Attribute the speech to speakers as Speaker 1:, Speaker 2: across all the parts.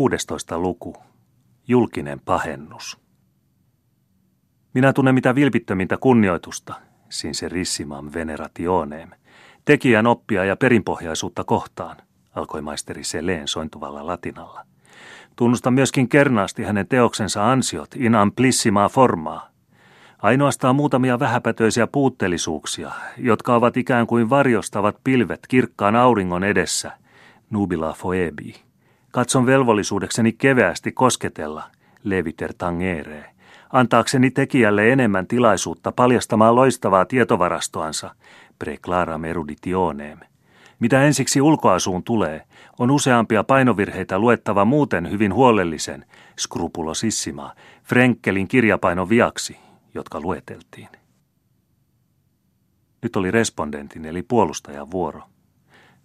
Speaker 1: 16. luku. Julkinen pahennus. Minä tunnen mitä vilpittömintä kunnioitusta, sincerissimam venerationeem, tekijän oppia ja perinpohjaisuutta kohtaan, alkoi maisteri Seleen sointuvalla latinalla. Tunnustan myöskin kernaasti hänen teoksensa ansiot in amplissima formaa. Ainoastaan muutamia vähäpätöisiä puutteellisuuksia, jotka ovat ikään kuin varjostavat pilvet kirkkaan auringon edessä, nubila foebi. Katson velvollisuudekseni keveästi kosketella, leviter tangere, antaakseni tekijälle enemmän tilaisuutta paljastamaan loistavaa tietovarastoansa, preclara meruditioneem. Mitä ensiksi ulkoasuun tulee, on useampia painovirheitä luettava muuten hyvin huolellisen, skrupulosissima, Frenkelin kirjapainon viaksi, jotka lueteltiin. Nyt oli respondentin eli puolustajan vuoro.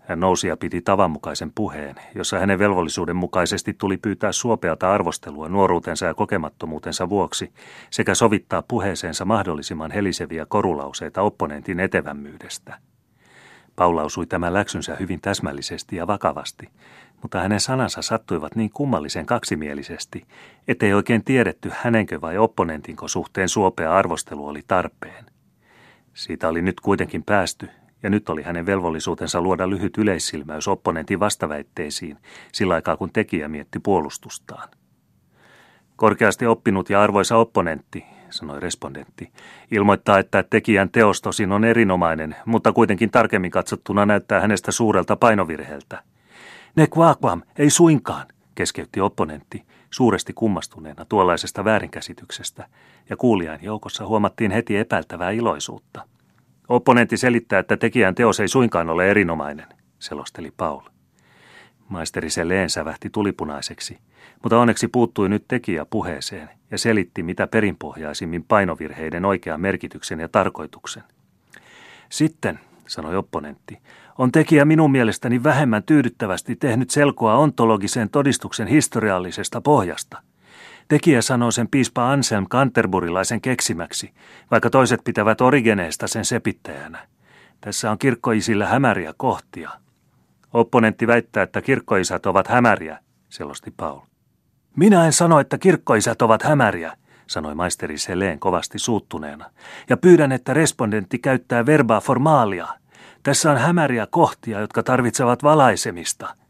Speaker 1: Hän nousi ja piti tavanmukaisen puheen, jossa hänen velvollisuuden mukaisesti tuli pyytää suopeata arvostelua nuoruutensa ja kokemattomuutensa vuoksi sekä sovittaa puheeseensa mahdollisimman heliseviä korulauseita opponentin etevämmyydestä. Paul lausui tämän läksynsä hyvin täsmällisesti ja vakavasti, mutta hänen sanansa sattuivat niin kummallisen kaksimielisesti, ettei oikein tiedetty hänenkö vai opponentinko suhteen suopea arvostelu oli tarpeen. Siitä oli nyt kuitenkin päästy, ja nyt oli hänen velvollisuutensa luoda lyhyt yleissilmäys opponentin vastaväitteisiin, sillä aikaa kun tekijä mietti puolustustaan. Korkeasti oppinut ja arvoisa opponentti, sanoi respondentti, ilmoittaa, että tekijän teos tosin on erinomainen, mutta kuitenkin tarkemmin katsottuna näyttää hänestä suurelta painovirheeltä. Ne quaquam, ei suinkaan, keskeytti opponentti, suuresti kummastuneena tuollaisesta väärinkäsityksestä, ja kuulijan joukossa huomattiin heti epäiltävää iloisuutta – Opponentti selittää, että tekijän teos ei suinkaan ole erinomainen, selosteli Paul. Maisteri Seleen sävähti tulipunaiseksi, mutta onneksi puuttui nyt tekijä puheeseen ja selitti mitä perinpohjaisimmin painovirheiden oikean merkityksen ja tarkoituksen. Sitten, sanoi opponentti, on tekijä minun mielestäni vähemmän tyydyttävästi tehnyt selkoa ontologisen todistuksen historiallisesta pohjasta – Tekijä sanoo sen piispa Anselm Canterburilaisen keksimäksi, vaikka toiset pitävät Origeneesta sen sepittäjänä. Tässä on kirkkoisillä hämäriä kohtia. Opponentti väittää, että kirkkoisät ovat hämäriä, selosti Paul. Minä en sano, että kirkkoisät ovat hämäriä, sanoi maisteri Seleen kovasti suuttuneena, ja pyydän, että respondentti käyttää verbaa formaalia. Tässä on hämäriä kohtia, jotka tarvitsevat valaisemista –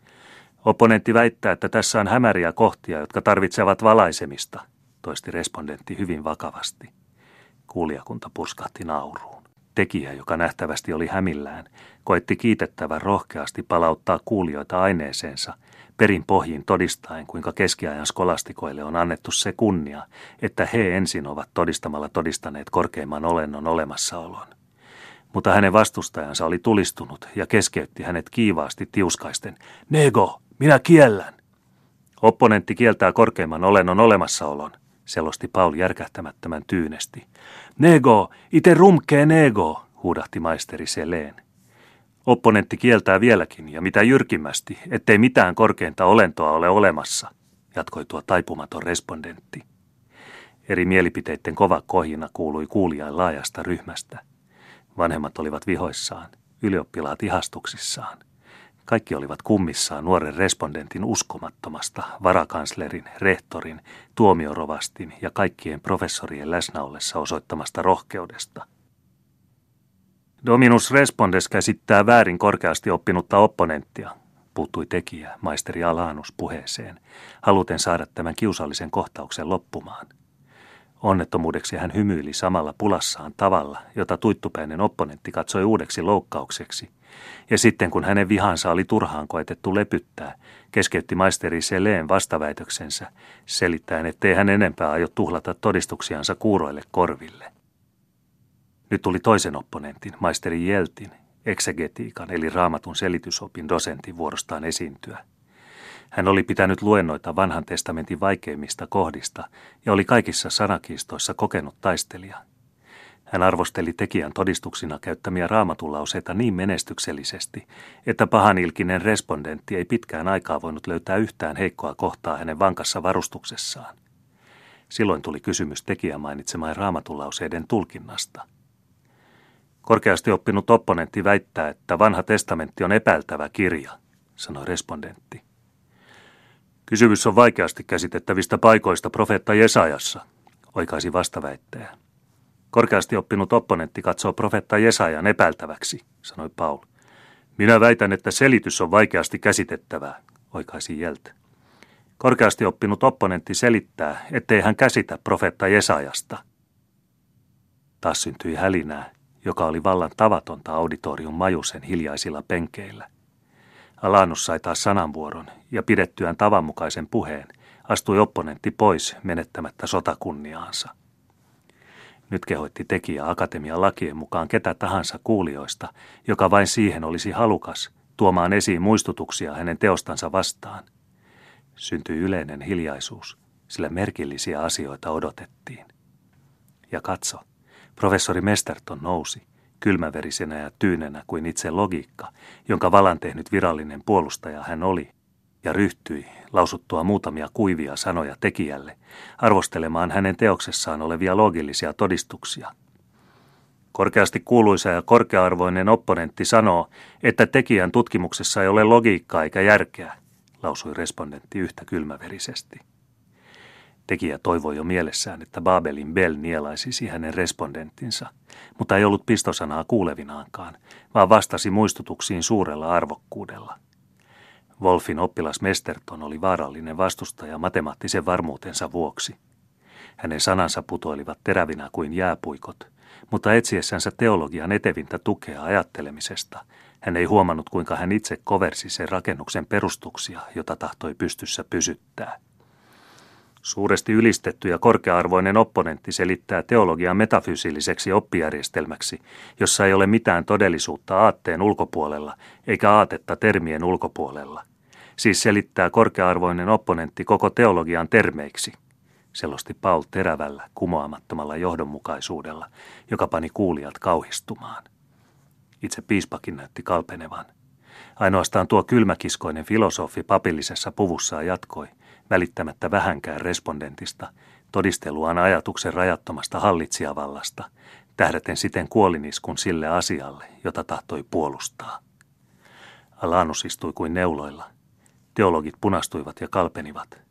Speaker 1: Opponentti väittää, että tässä on hämäriä kohtia, jotka tarvitsevat valaisemista, toisti respondentti hyvin vakavasti. Kuulijakunta purskahti nauruun. Tekijä, joka nähtävästi oli hämillään, koetti kiitettävän rohkeasti palauttaa kuulijoita aineeseensa, perin pohjin todistaen, kuinka keskiajan skolastikoille on annettu se kunnia, että he ensin ovat todistamalla todistaneet korkeimman olennon olemassaolon. Mutta hänen vastustajansa oli tulistunut ja keskeytti hänet kiivaasti tiuskaisten. Nego, minä kiellän. Opponentti kieltää korkeimman olennon olemassaolon, selosti Paul järkähtämättömän tyynesti. Nego, ite rumkee nego, huudahti maisteri Seleen. Opponentti kieltää vieläkin, ja mitä jyrkimmästi, ettei mitään korkeinta olentoa ole olemassa, jatkoi tuo taipumaton respondentti. Eri mielipiteiden kova kohina kuului kuulijain laajasta ryhmästä. Vanhemmat olivat vihoissaan, ylioppilaat ihastuksissaan. Kaikki olivat kummissaan nuoren respondentin uskomattomasta, varakanslerin, rehtorin, tuomiorovastin ja kaikkien professorien läsnäollessa osoittamasta rohkeudesta. Dominus Respondes käsittää väärin korkeasti oppinutta opponenttia, puuttui tekijä, maisteri Alanus puheeseen, haluten saada tämän kiusallisen kohtauksen loppumaan – Onnettomuudeksi hän hymyili samalla pulassaan tavalla, jota tuittupäinen opponentti katsoi uudeksi loukkaukseksi. Ja sitten kun hänen vihansa oli turhaan koetettu lepyttää, keskeytti maisteri Seleen vastaväitöksensä, selittäen, ettei hän enempää aio tuhlata todistuksiansa kuuroille korville. Nyt tuli toisen opponentin, maisteri Jeltin, eksegetiikan eli raamatun selitysopin dosentin vuorostaan esiintyä. Hän oli pitänyt luennoita vanhan testamentin vaikeimmista kohdista ja oli kaikissa sanakiistoissa kokenut taistelija. Hän arvosteli tekijän todistuksina käyttämiä raamatulauseita niin menestyksellisesti, että pahanilkinen respondentti ei pitkään aikaa voinut löytää yhtään heikkoa kohtaa hänen vankassa varustuksessaan. Silloin tuli kysymys tekijän mainitsemaan raamatulauseiden tulkinnasta. Korkeasti oppinut opponentti väittää, että vanha testamentti on epäiltävä kirja, sanoi respondentti. Kysymys on vaikeasti käsitettävistä paikoista profeetta Jesajassa, oikaisi vastaväittäjä. Korkeasti oppinut opponentti katsoo profeetta Jesajan epäiltäväksi, sanoi Paul. Minä väitän, että selitys on vaikeasti käsitettävää, oikaisi Jelt. Korkeasti oppinut opponentti selittää, ettei hän käsitä profeetta Jesajasta. Taas syntyi hälinää, joka oli vallan tavatonta auditorium majusen hiljaisilla penkeillä. Alanus sai taas sananvuoron ja pidettyään tavanmukaisen puheen astui opponentti pois menettämättä sotakunniaansa. Nyt kehoitti tekijä akatemian lakien mukaan ketä tahansa kuulijoista, joka vain siihen olisi halukas, tuomaan esiin muistutuksia hänen teostansa vastaan. Syntyi yleinen hiljaisuus, sillä merkillisiä asioita odotettiin. Ja katso, professori Mesterton nousi, kylmäverisenä ja tyynenä kuin itse logiikka, jonka valan tehnyt virallinen puolustaja hän oli, ja ryhtyi, lausuttua muutamia kuivia sanoja tekijälle, arvostelemaan hänen teoksessaan olevia loogillisia todistuksia. Korkeasti kuuluisa ja korkearvoinen opponentti sanoo, että tekijän tutkimuksessa ei ole logiikkaa eikä järkeä, lausui respondentti yhtä kylmäverisesti. Tekijä toivoi jo mielessään, että Babelin Bell nielaisisi hänen respondenttinsa, mutta ei ollut pistosanaa kuulevinaankaan, vaan vastasi muistutuksiin suurella arvokkuudella. Wolfin oppilas Mesterton oli vaarallinen vastustaja matemaattisen varmuutensa vuoksi. Hänen sanansa putoilivat terävinä kuin jääpuikot, mutta etsiessänsä teologian etevintä tukea ajattelemisesta, hän ei huomannut kuinka hän itse koversi sen rakennuksen perustuksia, jota tahtoi pystyssä pysyttää. Suuresti ylistetty ja korkea-arvoinen opponentti selittää teologian metafysiiliseksi oppijärjestelmäksi, jossa ei ole mitään todellisuutta aatteen ulkopuolella eikä aatetta termien ulkopuolella. Siis selittää korkea-arvoinen opponentti koko teologian termeiksi, selosti Paul terävällä, kumoamattomalla johdonmukaisuudella, joka pani kuulijat kauhistumaan. Itse piispakin näytti kalpenevan. Ainoastaan tuo kylmäkiskoinen filosofi papillisessa puvussaan jatkoi – välittämättä vähänkään respondentista, todisteluaan ajatuksen rajattomasta hallitsijavallasta, tähdäten siten kuoliniskun sille asialle, jota tahtoi puolustaa. Alanus istui kuin neuloilla. Teologit punastuivat ja kalpenivat.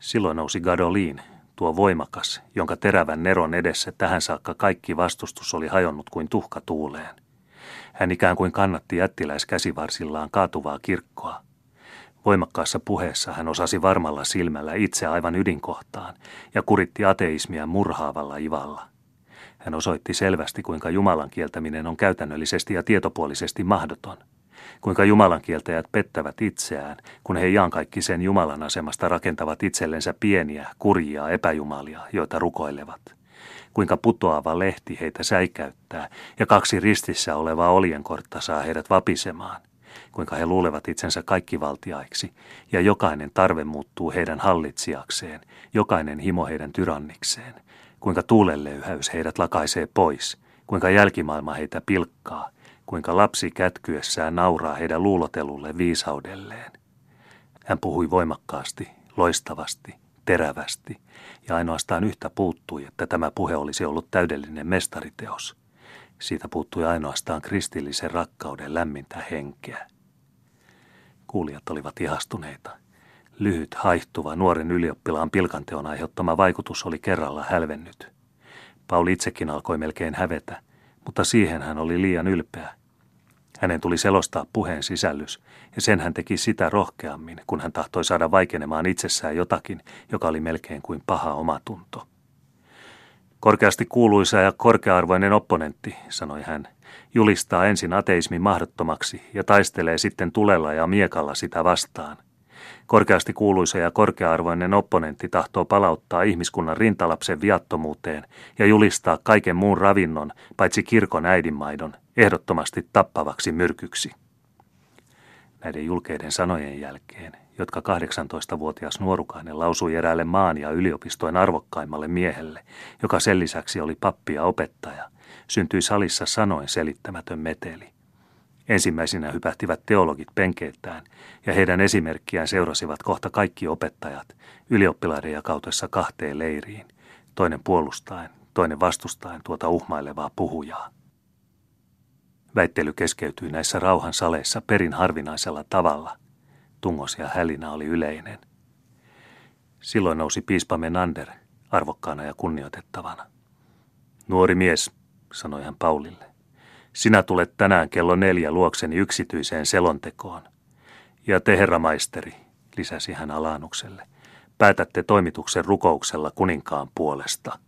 Speaker 1: Silloin nousi Gadolin, tuo voimakas, jonka terävän neron edessä tähän saakka kaikki vastustus oli hajonnut kuin tuhka tuuleen. Hän ikään kuin kannatti jättiläiskäsivarsillaan kaatuvaa kirkkoa – Voimakkaassa puheessa hän osasi varmalla silmällä itse aivan ydinkohtaan ja kuritti ateismia murhaavalla ivalla. Hän osoitti selvästi, kuinka Jumalan kieltäminen on käytännöllisesti ja tietopuolisesti mahdoton. Kuinka Jumalan kieltäjät pettävät itseään, kun he sen Jumalan asemasta rakentavat itsellensä pieniä, kurjia epäjumalia, joita rukoilevat. Kuinka putoava lehti heitä säikäyttää ja kaksi ristissä olevaa oljenkortta saa heidät vapisemaan kuinka he luulevat itsensä kaikkivaltiaiksi, ja jokainen tarve muuttuu heidän hallitsijakseen, jokainen himo heidän tyrannikseen, kuinka tuulelleyhäys heidät lakaisee pois, kuinka jälkimaailma heitä pilkkaa, kuinka lapsi kätkyessään nauraa heidän luulotelulle viisaudelleen. Hän puhui voimakkaasti, loistavasti, terävästi, ja ainoastaan yhtä puuttui, että tämä puhe olisi ollut täydellinen mestariteos. Siitä puuttui ainoastaan kristillisen rakkauden lämmintä henkeä. Kuulijat olivat ihastuneita. Lyhyt, haihtuva, nuoren ylioppilaan pilkanteon aiheuttama vaikutus oli kerralla hälvennyt. Pauli itsekin alkoi melkein hävetä, mutta siihen hän oli liian ylpeä. Hänen tuli selostaa puheen sisällys, ja sen hän teki sitä rohkeammin, kun hän tahtoi saada vaikenemaan itsessään jotakin, joka oli melkein kuin paha omatunto. Korkeasti kuuluisa ja korkearvoinen opponentti, sanoi hän, julistaa ensin ateismin mahdottomaksi ja taistelee sitten tulella ja miekalla sitä vastaan. Korkeasti kuuluisa ja korkearvoinen opponentti tahtoo palauttaa ihmiskunnan rintalapsen viattomuuteen ja julistaa kaiken muun ravinnon, paitsi kirkon äidinmaidon, ehdottomasti tappavaksi myrkyksi. Näiden julkeiden sanojen jälkeen, jotka 18-vuotias nuorukainen lausui eräälle maan ja yliopistojen arvokkaimmalle miehelle, joka sen lisäksi oli pappi ja opettaja – syntyi salissa sanoin selittämätön meteli. Ensimmäisinä hypähtivät teologit penkeiltään, ja heidän esimerkkiään seurasivat kohta kaikki opettajat, ylioppilaiden jakautessa kahteen leiriin, toinen puolustaen, toinen vastustaen tuota uhmailevaa puhujaa. Väittely keskeytyi näissä rauhan saleissa perin harvinaisella tavalla. Tungos ja hälinä oli yleinen. Silloin nousi piispa Menander arvokkaana ja kunnioitettavana. Nuori mies, sanoi hän Paulille. Sinä tulet tänään kello neljä luokseni yksityiseen selontekoon. Ja te, herra maisteri, lisäsi hän alanukselle, päätätte toimituksen rukouksella kuninkaan puolesta.